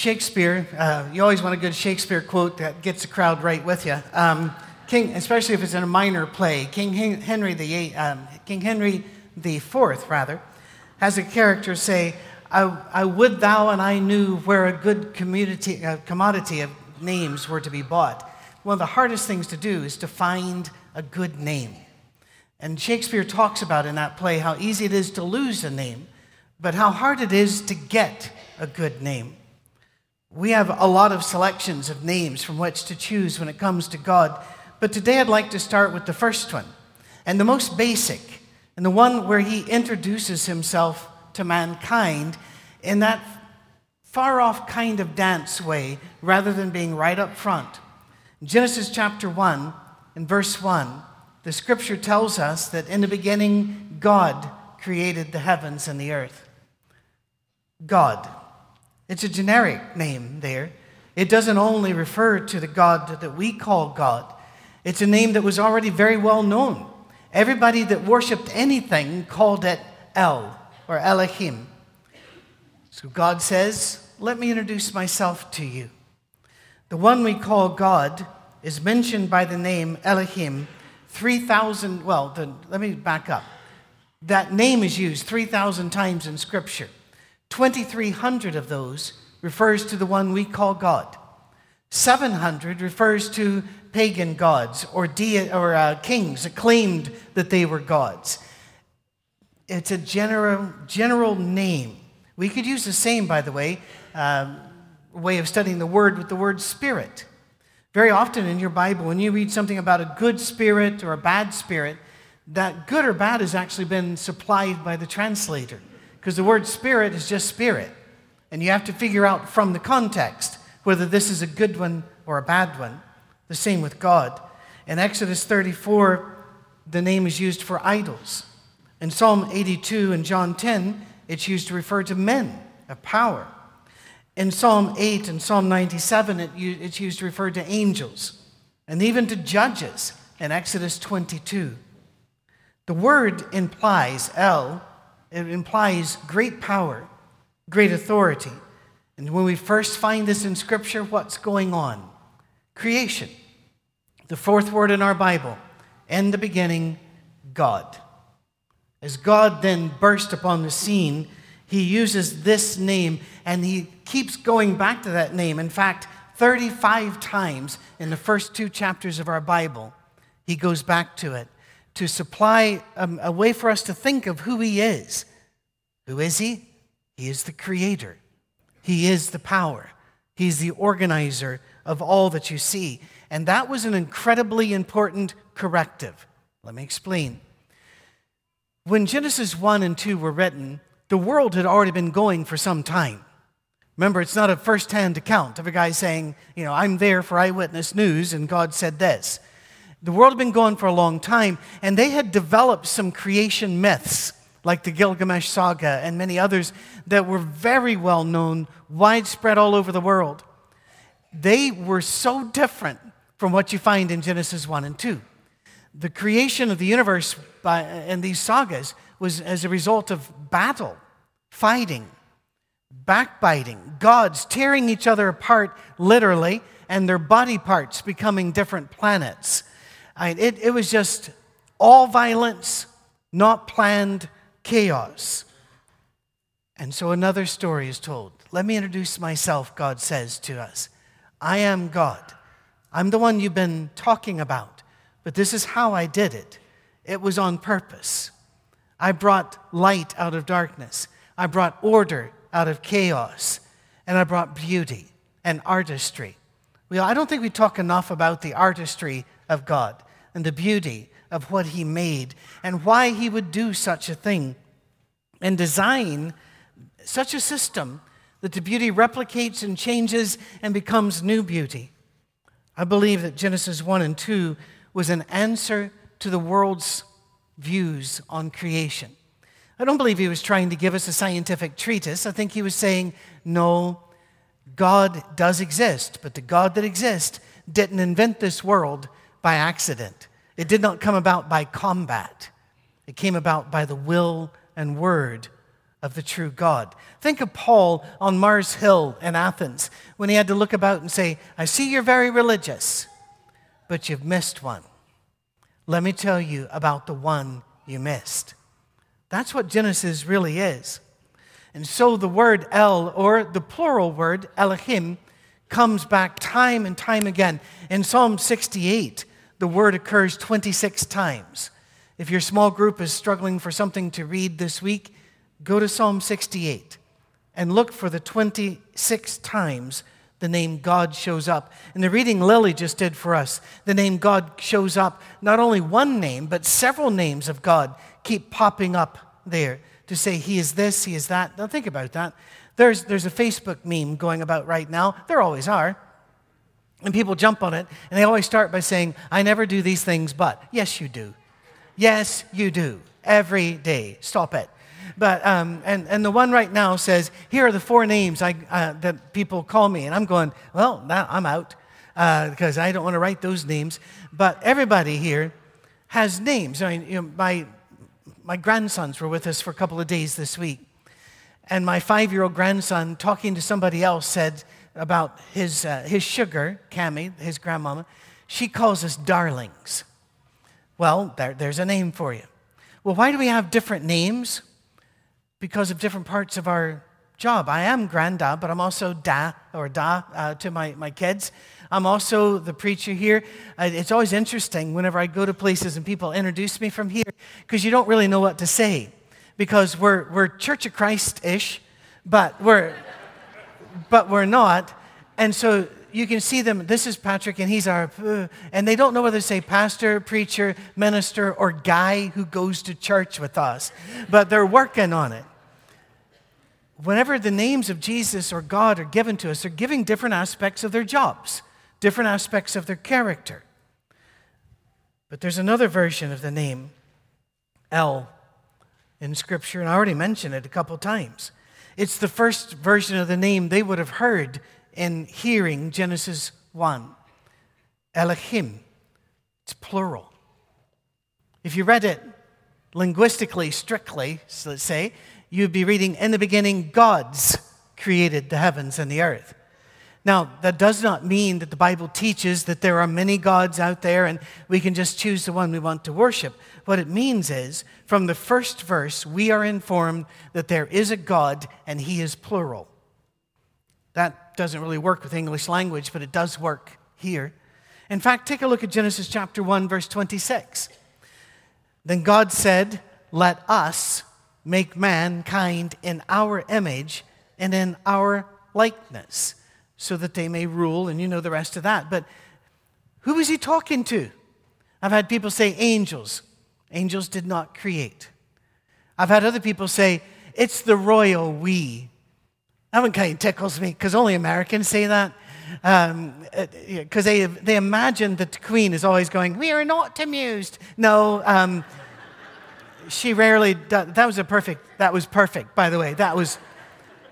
Shakespeare, uh, you always want a good Shakespeare quote that gets the crowd right with you. Um, King, especially if it's in a minor play. King Henry the um, King Henry the Fourth, rather, has a character say, I, I, would thou and I knew where a good community, uh, commodity of names were to be bought. One of the hardest things to do is to find a good name. And Shakespeare talks about in that play how easy it is to lose a name, but how hard it is to get a good name. We have a lot of selections of names from which to choose when it comes to God, but today I'd like to start with the first one, and the most basic, and the one where he introduces himself to mankind in that far off kind of dance way rather than being right up front. In Genesis chapter 1, in verse 1, the scripture tells us that in the beginning, God created the heavens and the earth. God. It's a generic name there. It doesn't only refer to the God that we call God, it's a name that was already very well known. Everybody that worshiped anything called it El or Elohim. So God says, Let me introduce myself to you. The one we call God is mentioned by the name Elohim 3,000, well, the, let me back up. That name is used 3,000 times in Scripture. 2,300 of those refers to the one we call God. 700 refers to pagan gods or, de- or uh, kings that claimed that they were gods. It's a general, general name. We could use the same, by the way, um, way of studying the word with the word spirit. Very often in your Bible, when you read something about a good spirit or a bad spirit, that good or bad has actually been supplied by the translator because the word spirit is just spirit. And you have to figure out from the context whether this is a good one or a bad one. The same with God. In Exodus 34, the name is used for idols. In Psalm 82 and John 10, it's used to refer to men of power. In Psalm 8 and Psalm 97, it, it's used to refer to angels and even to judges in Exodus 22. The word implies, El, it implies great power, great authority. And when we first find this in Scripture, what's going on? Creation. The fourth word in our Bible, and the beginning, God. As God then burst upon the scene, he uses this name and he keeps going back to that name. In fact, 35 times in the first two chapters of our Bible, he goes back to it to supply a, um, a way for us to think of who he is. Who is he? He is the creator, he is the power, he's the organizer of all that you see. And that was an incredibly important corrective. Let me explain. When Genesis 1 and 2 were written, the world had already been going for some time. Remember, it's not a first hand account of a guy saying, you know, I'm there for eyewitness news and God said this. The world had been going for a long time, and they had developed some creation myths, like the Gilgamesh saga and many others that were very well known, widespread all over the world. They were so different from what you find in Genesis 1 and 2. The creation of the universe by, in these sagas was as a result of battle, fighting, backbiting, gods tearing each other apart literally, and their body parts becoming different planets. I, it, it was just all violence, not planned chaos. And so another story is told. Let me introduce myself, God says to us. I am God. I'm the one you've been talking about, but this is how I did it. It was on purpose. I brought light out of darkness. I brought order out of chaos. And I brought beauty and artistry. Well, I don't think we talk enough about the artistry of God and the beauty of what He made and why He would do such a thing and design such a system that the beauty replicates and changes and becomes new beauty. I believe that Genesis 1 and 2 was an answer to the world's views on creation. I don't believe he was trying to give us a scientific treatise. I think he was saying, no, God does exist, but the God that exists didn't invent this world by accident. It did not come about by combat, it came about by the will and word of the true God. Think of Paul on Mars Hill in Athens when he had to look about and say, I see you're very religious, but you've missed one. Let me tell you about the one you missed. That's what Genesis really is. And so the word El, or the plural word Elohim, comes back time and time again. In Psalm 68, the word occurs 26 times. If your small group is struggling for something to read this week, go to Psalm 68 and look for the 26 times the name God shows up. And the reading Lily just did for us, the name God shows up, not only one name, but several names of God keep popping up there to say he is this, he is that. Now think about that. There's, there's a Facebook meme going about right now. There always are. And people jump on it, and they always start by saying, I never do these things, but. Yes, you do. Yes, you do. Every day. Stop it. But, um, and, and the one right now says, Here are the four names I, uh, that people call me. And I'm going, Well, now I'm out because uh, I don't want to write those names. But everybody here has names. I mean, you know, my, my grandsons were with us for a couple of days this week. And my five year old grandson, talking to somebody else, said about his, uh, his sugar, Cami, his grandmama, she calls us darlings. Well, there, there's a name for you. Well, why do we have different names? Because of different parts of our job. I am granddad, but I'm also da or da uh, to my, my kids. I'm also the preacher here. Uh, it's always interesting whenever I go to places and people introduce me from here because you don't really know what to say because we're, we're Church of Christ ish, but we're, but we're not. And so you can see them. This is Patrick, and he's our, uh, and they don't know whether to say pastor, preacher, minister, or guy who goes to church with us, but they're working on it whenever the names of Jesus or God are given to us, they're giving different aspects of their jobs different aspects of their character. But there's another version of the name El in Scripture, and I already mentioned it a couple times. It's the first version of the name they would have heard in hearing Genesis 1 Elohim. It's plural. If you read it linguistically, strictly, so let's say, you'd be reading, In the beginning, God's created the heavens and the earth. Now, that does not mean that the Bible teaches that there are many gods out there and we can just choose the one we want to worship. What it means is, from the first verse, we are informed that there is a God and he is plural. That doesn't really work with English language, but it does work here. In fact, take a look at Genesis chapter 1, verse 26. Then God said, Let us make mankind in our image and in our likeness so that they may rule, and you know the rest of that. But who was he talking to? I've had people say angels. Angels did not create. I've had other people say it's the royal we. That one kind of tickles me because only Americans say that. Because um, uh, they, they imagine that the queen is always going, We are not amused. No, um, she rarely does. That was a perfect, that was perfect, by the way. That was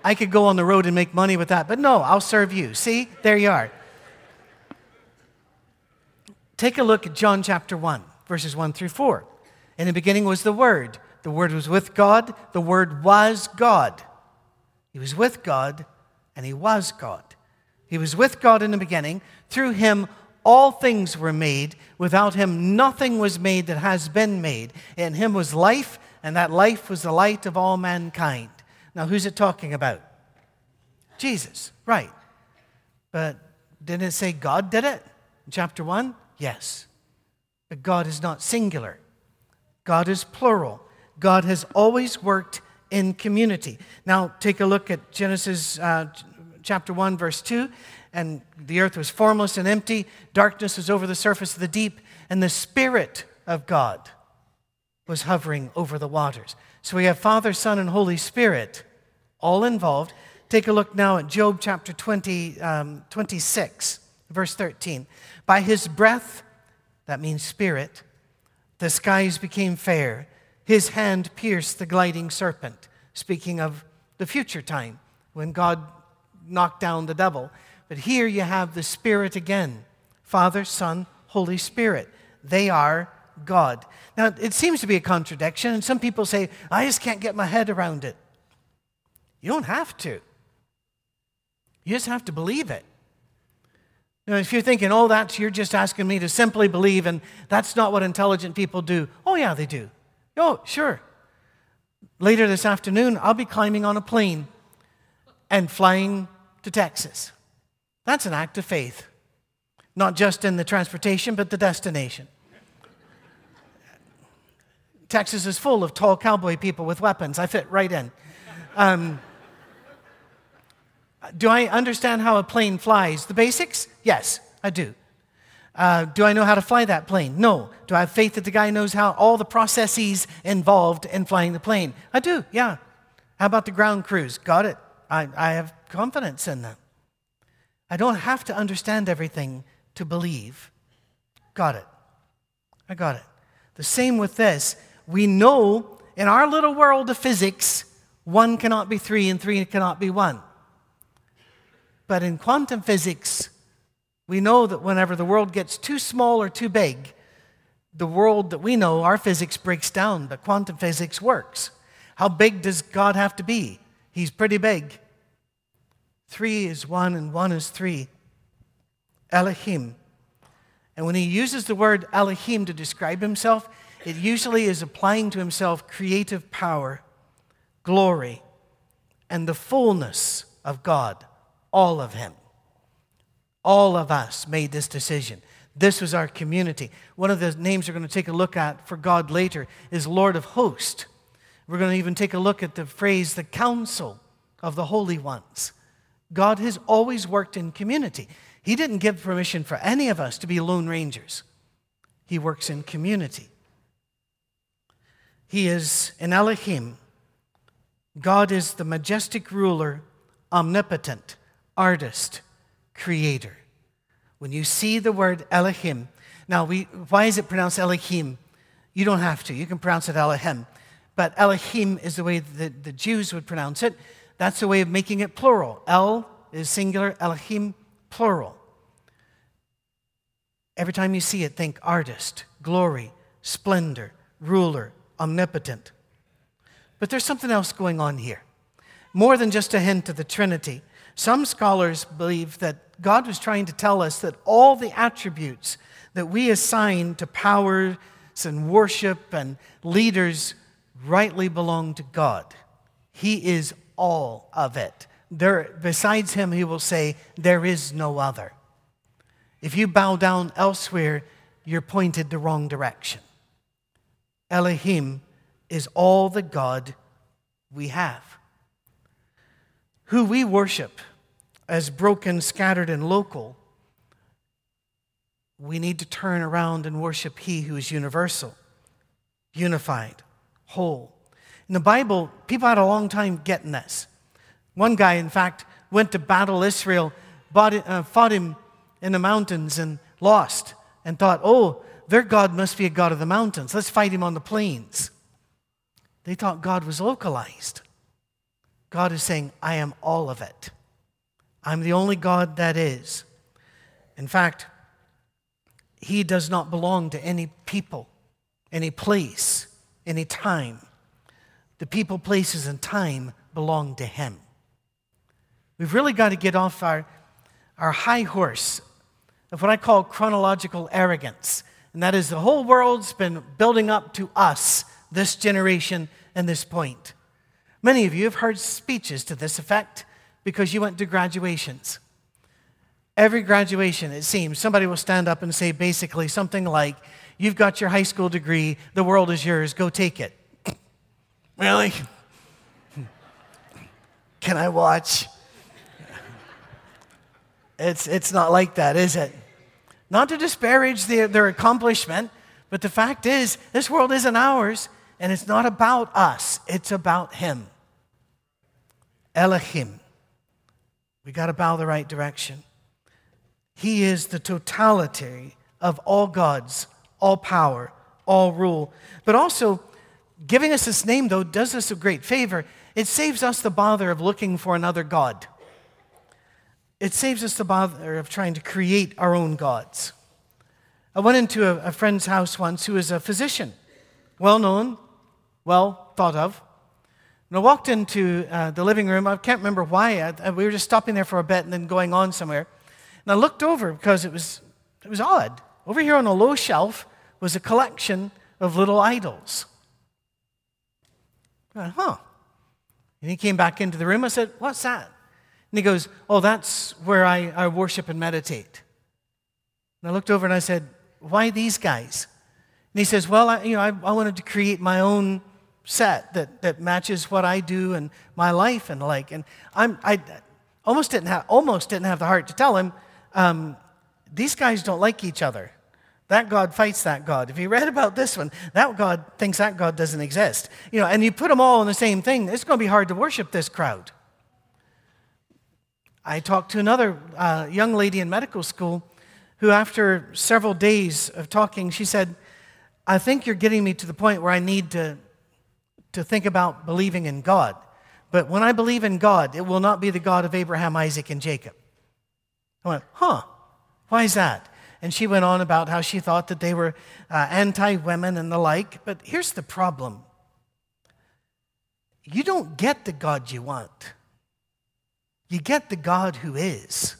I could go on the road and make money with that. But no, I'll serve you. See, there you are. Take a look at John chapter 1, verses 1 through 4. In the beginning was the Word. The Word was with God. The Word was God. He was with God, and He was God. He was with God in the beginning. Through Him, all things were made. Without Him, nothing was made that has been made. In Him was life, and that life was the light of all mankind. Now, who's it talking about? Jesus, right. But didn't it say God did it? In chapter 1? Yes. But God is not singular, God is plural. God has always worked in community. Now, take a look at Genesis uh, chapter 1, verse 2. And the earth was formless and empty, darkness was over the surface of the deep, and the Spirit of God was hovering over the waters. So we have Father, Son, and Holy Spirit all involved. Take a look now at Job chapter 20, um, 26, verse 13. By his breath, that means spirit, the skies became fair. His hand pierced the gliding serpent, speaking of the future time when God knocked down the devil. But here you have the Spirit again Father, Son, Holy Spirit. They are God. Now, it seems to be a contradiction, and some people say, I just can't get my head around it. You don't have to. You just have to believe it. Know, if you're thinking, oh, that's you're just asking me to simply believe, and that's not what intelligent people do. Oh, yeah, they do. Oh, sure. Later this afternoon, I'll be climbing on a plane and flying to Texas. That's an act of faith, not just in the transportation, but the destination. Texas is full of tall cowboy people with weapons. I fit right in. Um, do I understand how a plane flies? The basics? Yes, I do. Uh, do I know how to fly that plane? No. Do I have faith that the guy knows how all the processes involved in flying the plane? I do, yeah. How about the ground crews? Got it. I, I have confidence in them. I don't have to understand everything to believe. Got it. I got it. The same with this. We know in our little world of physics, one cannot be three and three cannot be one. But in quantum physics, we know that whenever the world gets too small or too big, the world that we know, our physics breaks down, but quantum physics works. How big does God have to be? He's pretty big. Three is one, and one is three. Elohim. And when he uses the word Elohim to describe himself, it usually is applying to himself creative power, glory, and the fullness of God all of Him. All of us made this decision. This was our community. One of the names we're going to take a look at for God later is Lord of Hosts. We're going to even take a look at the phrase, the council of the holy ones. God has always worked in community. He didn't give permission for any of us to be lone rangers, He works in community. He is an Elohim. God is the majestic ruler, omnipotent, artist, creator. When you see the word Elohim, now we, why is it pronounced Elohim? You don't have to. You can pronounce it Elohim. But Elohim is the way that the Jews would pronounce it. That's the way of making it plural. El is singular, Elohim, plural. Every time you see it, think artist, glory, splendor, ruler, omnipotent. But there's something else going on here. More than just a hint of the Trinity. Some scholars believe that God was trying to tell us that all the attributes that we assign to powers and worship and leaders rightly belong to God. He is all of it. There, besides him, he will say, There is no other. If you bow down elsewhere, you're pointed the wrong direction. Elohim is all the God we have. Who we worship as broken, scattered, and local, we need to turn around and worship He who is universal, unified, whole. In the Bible, people had a long time getting this. One guy, in fact, went to battle Israel, uh, fought him in the mountains, and lost, and thought, oh, their God must be a God of the mountains. Let's fight him on the plains. They thought God was localized. God is saying, I am all of it. I'm the only God that is. In fact, he does not belong to any people, any place, any time. The people, places, and time belong to him. We've really got to get off our, our high horse of what I call chronological arrogance. And that is the whole world's been building up to us, this generation, and this point. Many of you have heard speeches to this effect because you went to graduations. Every graduation, it seems, somebody will stand up and say basically something like, You've got your high school degree, the world is yours, go take it. really? Can I watch? It's, it's not like that, is it? Not to disparage the, their accomplishment, but the fact is, this world isn't ours, and it's not about us, it's about Him. Elohim. We got to bow the right direction. He is the totality of all gods, all power, all rule. But also, giving us this name, though, does us a great favor. It saves us the bother of looking for another God. It saves us the bother of trying to create our own gods. I went into a, a friend's house once who is a physician, well known, well thought of. And I walked into uh, the living room. I can't remember why. I, we were just stopping there for a bit and then going on somewhere. And I looked over because it was, it was odd. Over here on a low shelf was a collection of little idols. I went, huh. And he came back into the room. I said, What's that? And he goes, Oh, that's where I, I worship and meditate. And I looked over and I said, Why these guys? And he says, Well, I, you know, I, I wanted to create my own set that, that matches what I do and my life and like. And I'm, I almost didn't have, almost didn't have the heart to tell him, um, these guys don't like each other. That God fights that God. If you read about this one, that God thinks that God doesn't exist. You know, and you put them all in the same thing, it's going to be hard to worship this crowd. I talked to another uh, young lady in medical school who, after several days of talking, she said, I think you're getting me to the point where I need to, to think about believing in God. But when I believe in God, it will not be the God of Abraham, Isaac, and Jacob. I went, huh, why is that? And she went on about how she thought that they were uh, anti women and the like. But here's the problem you don't get the God you want, you get the God who is.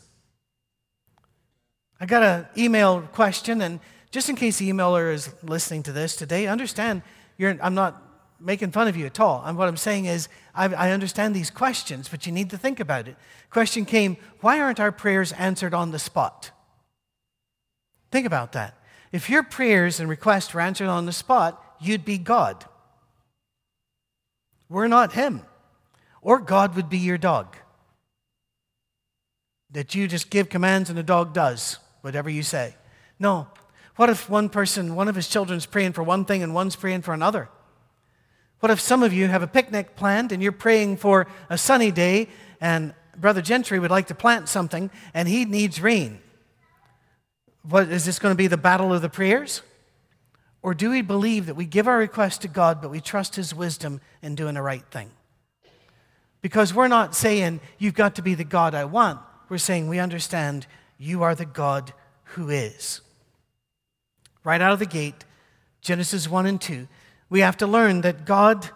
I got an email question, and just in case the emailer is listening to this today, understand I'm not making fun of you at all. And what I'm saying is, I, I understand these questions, but you need to think about it. Question came Why aren't our prayers answered on the spot? Think about that. If your prayers and requests were answered on the spot, you'd be God. We're not Him. Or God would be your dog. That you just give commands and the dog does whatever you say. No. What if one person, one of his children's praying for one thing and one's praying for another? What if some of you have a picnic planned and you're praying for a sunny day and Brother Gentry would like to plant something and he needs rain? What, is this going to be the battle of the prayers? Or do we believe that we give our request to God, but we trust His wisdom in doing the right thing? Because we're not saying, You've got to be the God I want. We're saying, We understand you are the God who is. Right out of the gate, Genesis 1 and 2, we have to learn that God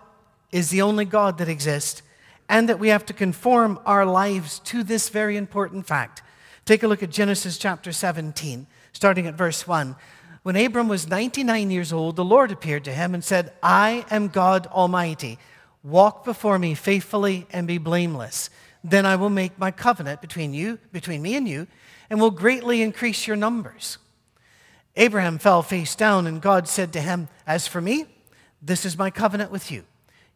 is the only God that exists and that we have to conform our lives to this very important fact. Take a look at Genesis chapter 17 starting at verse 1. When Abram was 99 years old, the Lord appeared to him and said, I am God Almighty. Walk before me faithfully and be blameless. Then I will make my covenant between you, between me and you, and will greatly increase your numbers. Abraham fell face down, and God said to him, As for me, this is my covenant with you.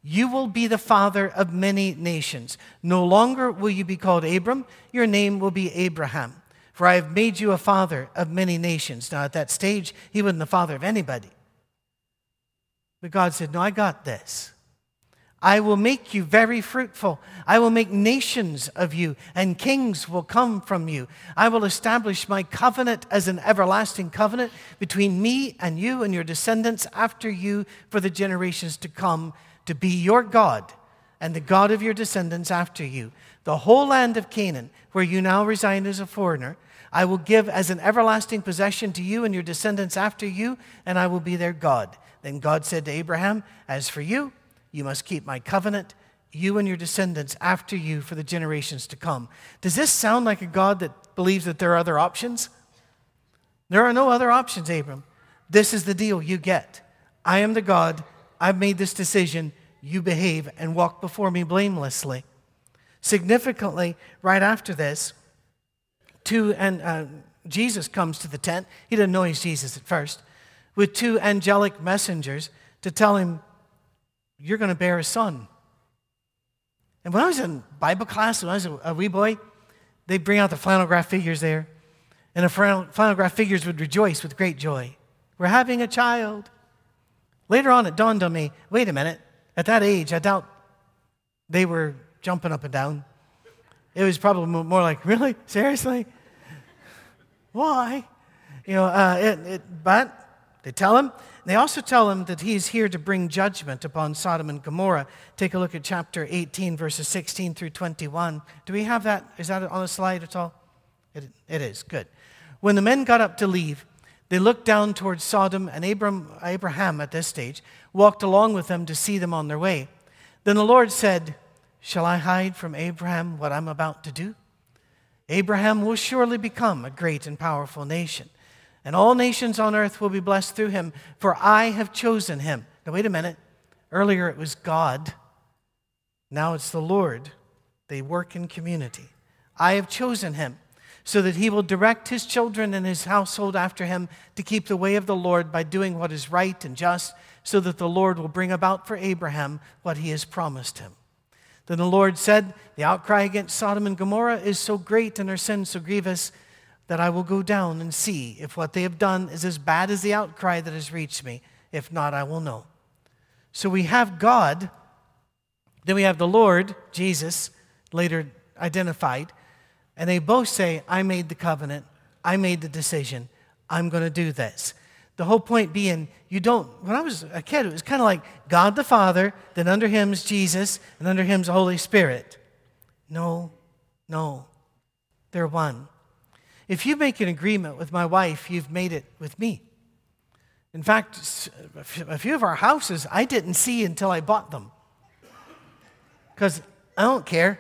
You will be the father of many nations. No longer will you be called Abram, your name will be Abraham for I have made you a father of many nations. Now, at that stage, he wasn't the father of anybody. But God said, No, I got this. I will make you very fruitful. I will make nations of you, and kings will come from you. I will establish my covenant as an everlasting covenant between me and you and your descendants after you for the generations to come, to be your God and the God of your descendants after you. The whole land of Canaan, where you now reside as a foreigner, I will give as an everlasting possession to you and your descendants after you, and I will be their God. Then God said to Abraham, As for you, you must keep my covenant, you and your descendants after you for the generations to come. Does this sound like a God that believes that there are other options? There are no other options, Abram. This is the deal you get. I am the God. I've made this decision. You behave and walk before me blamelessly. Significantly, right after this, two, and uh, Jesus comes to the tent. He didn't know he's Jesus at first, with two angelic messengers to tell him, You're going to bear a son. And when I was in Bible class, when I was a wee boy, they'd bring out the flannel graph figures there, and the flannel graph figures would rejoice with great joy. We're having a child. Later on, it dawned on me wait a minute, at that age, I doubt they were jumping up and down. It was probably more like, really? Seriously? Why? You know, uh, it, it, but they tell him. They also tell him that he's here to bring judgment upon Sodom and Gomorrah. Take a look at chapter 18, verses 16 through 21. Do we have that? Is that on the slide at all? It, it is. Good. When the men got up to leave, they looked down towards Sodom, and Abram, Abraham, at this stage, walked along with them to see them on their way. Then the Lord said, Shall I hide from Abraham what I'm about to do? Abraham will surely become a great and powerful nation, and all nations on earth will be blessed through him, for I have chosen him. Now, wait a minute. Earlier it was God, now it's the Lord. They work in community. I have chosen him so that he will direct his children and his household after him to keep the way of the Lord by doing what is right and just, so that the Lord will bring about for Abraham what he has promised him. Then the Lord said, The outcry against Sodom and Gomorrah is so great and their sin so grievous that I will go down and see if what they have done is as bad as the outcry that has reached me. If not, I will know. So we have God, then we have the Lord, Jesus, later identified, and they both say, I made the covenant, I made the decision, I'm going to do this. The whole point being, you don't, when I was a kid, it was kind of like God the Father, then under him is Jesus, and under him is the Holy Spirit. No, no, they're one. If you make an agreement with my wife, you've made it with me. In fact, a few of our houses I didn't see until I bought them. Because I don't care.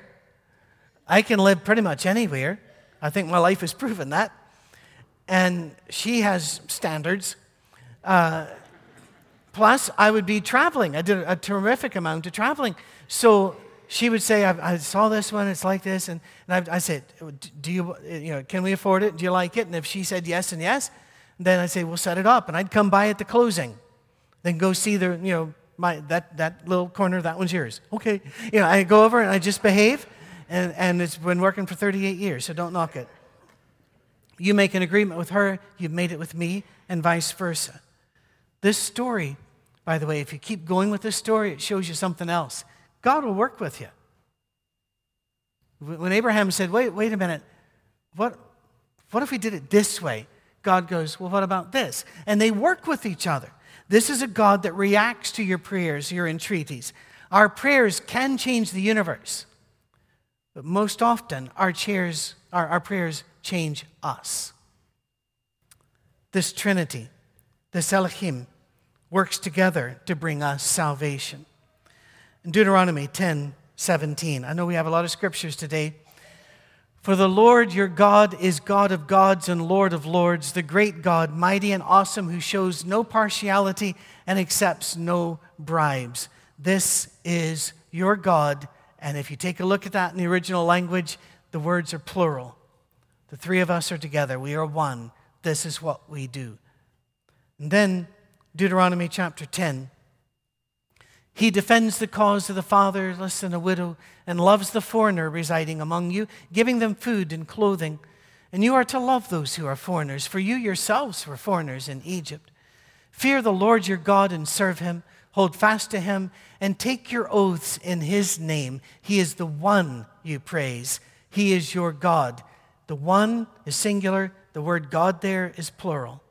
I can live pretty much anywhere. I think my life has proven that. And she has standards. Uh, plus, I would be traveling. I did a terrific amount of traveling. So she would say, I, I saw this one, it's like this. And, and I, I, said, Do you, you know, can we afford it? Do you like it? And if she said yes and yes, then I'd say, We'll set it up. And I'd come by at the closing. Then go see the, you know, my, that, that little corner, that one's yours. Okay. You know, I go over and I just behave and, and it's been working for 38 years, so don't knock it. You make an agreement with her, you've made it with me, and vice versa. This story, by the way, if you keep going with this story, it shows you something else. God will work with you. When Abraham said, Wait, wait a minute, what, what if we did it this way? God goes, Well, what about this? And they work with each other. This is a God that reacts to your prayers, your entreaties. Our prayers can change the universe. But most often, our, chairs, our, our prayers change us. This Trinity, this Elohim, works together to bring us salvation. In Deuteronomy 10 17, I know we have a lot of scriptures today. For the Lord your God is God of gods and Lord of lords, the great God, mighty and awesome, who shows no partiality and accepts no bribes. This is your God and if you take a look at that in the original language, the words are plural. The three of us are together. We are one. This is what we do. And then, Deuteronomy chapter 10. He defends the cause of the fatherless and the widow and loves the foreigner residing among you, giving them food and clothing. And you are to love those who are foreigners, for you yourselves were foreigners in Egypt. Fear the Lord your God and serve him. Hold fast to him and take your oaths in his name. He is the one you praise. He is your God. The one is singular, the word God there is plural.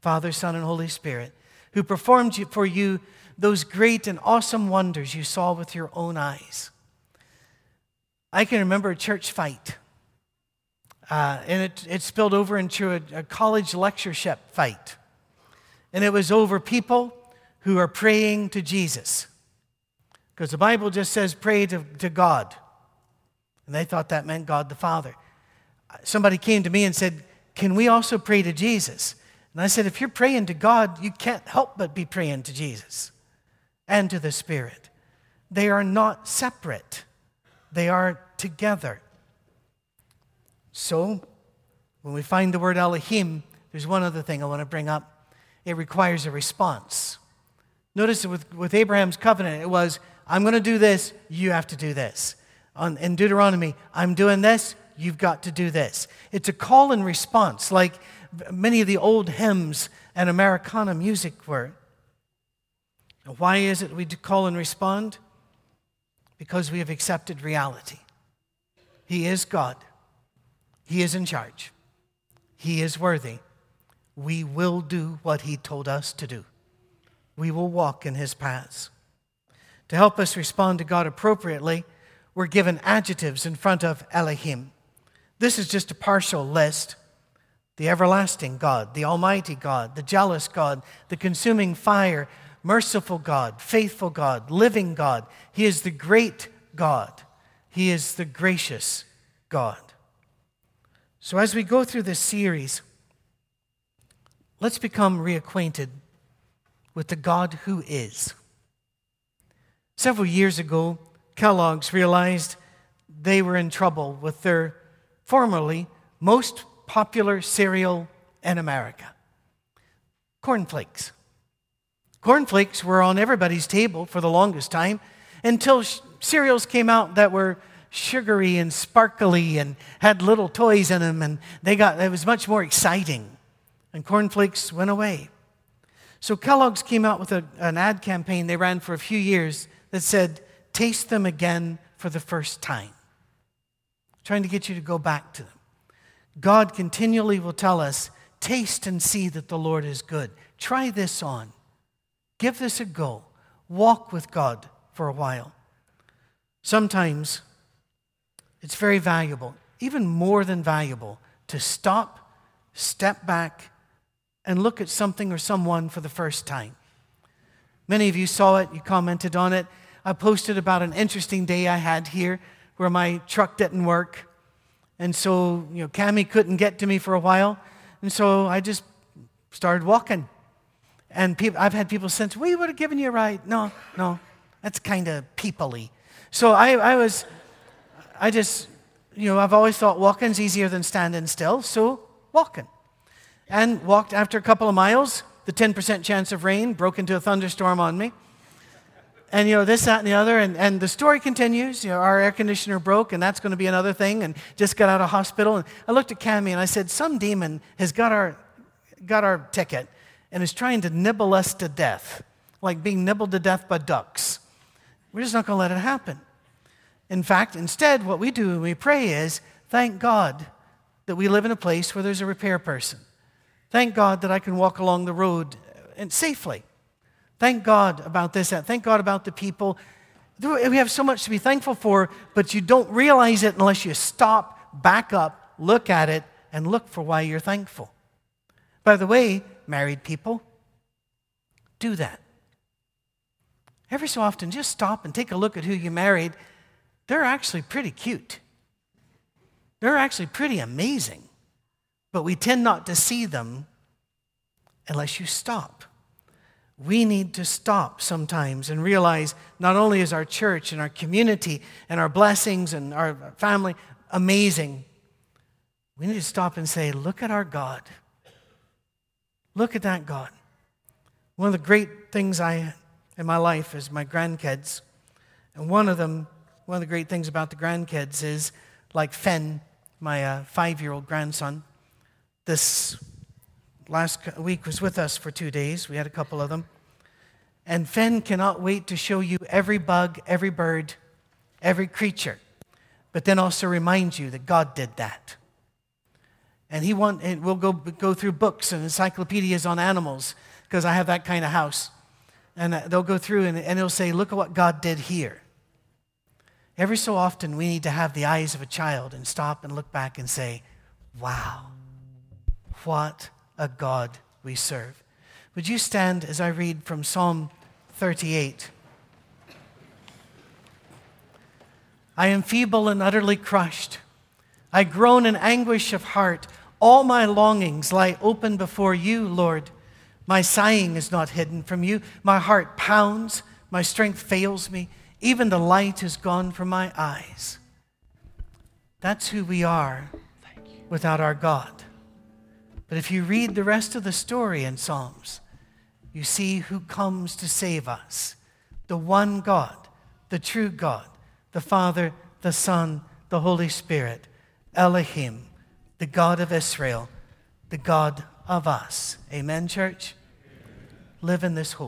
Father, Son, and Holy Spirit, who performed for you those great and awesome wonders you saw with your own eyes. I can remember a church fight, uh, and it, it spilled over into a, a college lectureship fight. And it was over people who are praying to Jesus. Because the Bible just says pray to, to God. And they thought that meant God the Father. Somebody came to me and said, Can we also pray to Jesus? And I said, If you're praying to God, you can't help but be praying to Jesus and to the Spirit. They are not separate, they are together. So, when we find the word Elohim, there's one other thing I want to bring up. It requires a response. Notice with, with Abraham's covenant, it was, I'm going to do this, you have to do this. On, in Deuteronomy, I'm doing this, you've got to do this. It's a call and response, like many of the old hymns and Americana music were. Why is it we call and respond? Because we have accepted reality. He is God, He is in charge, He is worthy. We will do what He told us to do we will walk in his paths. To help us respond to God appropriately, we're given adjectives in front of Elohim. This is just a partial list. The everlasting God, the Almighty God, the jealous God, the consuming fire, merciful God, faithful God, living God. He is the great God. He is the gracious God. So, as we go through this series, let's become reacquainted with the God who is. Several years ago, Kellogg's realized they were in trouble with their formerly most popular cereal in America cornflakes. Cornflakes were on everybody's table for the longest time until sh- cereals came out that were sugary and sparkly and had little toys in them, and they got it was much more exciting. And cornflakes went away. So Kellogg's came out with a, an ad campaign they ran for a few years that said, Taste them again for the first time. Trying to get you to go back to them. God continually will tell us, Taste and see that the Lord is good. Try this on. Give this a go. Walk with God for a while. Sometimes it's very valuable, even more than valuable, to stop, step back, and look at something or someone for the first time. Many of you saw it, you commented on it. I posted about an interesting day I had here where my truck didn't work. And so, you know, Cami couldn't get to me for a while. And so I just started walking. And people, I've had people since, we would have given you a ride. No, no, that's kind of peoply. So I, I was, I just, you know, I've always thought walking's easier than standing still, so walking. And walked after a couple of miles, the 10% chance of rain broke into a thunderstorm on me. And, you know, this, that, and the other. And, and the story continues. You know, our air conditioner broke, and that's going to be another thing. And just got out of hospital. And I looked at Cami and I said, Some demon has got our, got our ticket and is trying to nibble us to death, like being nibbled to death by ducks. We're just not going to let it happen. In fact, instead, what we do when we pray is thank God that we live in a place where there's a repair person. Thank God that I can walk along the road uh, and safely. Thank God about this. Thank God about the people. Uh, we have so much to be thankful for, but you don't realize it unless you stop, back up, look at it, and look for why you're thankful. By the way, married people, do that. Every so often, just stop and take a look at who you married. They're actually pretty cute. They're actually pretty amazing. But we tend not to see them unless you stop. We need to stop sometimes and realize not only is our church and our community and our blessings and our family amazing, we need to stop and say, Look at our God. Look at that God. One of the great things I in my life is my grandkids. And one of them, one of the great things about the grandkids is like Fen, my uh, five year old grandson. This last week was with us for two days. We had a couple of them. And Fen cannot wait to show you every bug, every bird, every creature, but then also remind you that God did that. And he want, and we'll go, go through books and encyclopedias on animals because I have that kind of house. And uh, they'll go through and, and they'll say, Look at what God did here. Every so often, we need to have the eyes of a child and stop and look back and say, Wow, what a God we serve. Would you stand as I read from Psalm 38? I am feeble and utterly crushed. I groan in anguish of heart. All my longings lie open before you, Lord. My sighing is not hidden from you. My heart pounds. My strength fails me. Even the light is gone from my eyes. That's who we are without our God. But if you read the rest of the story in Psalms, you see who comes to save us the one God, the true God, the Father, the Son, the Holy Spirit, Elohim the God of Israel, the God of us. Amen, church? Live in this hope.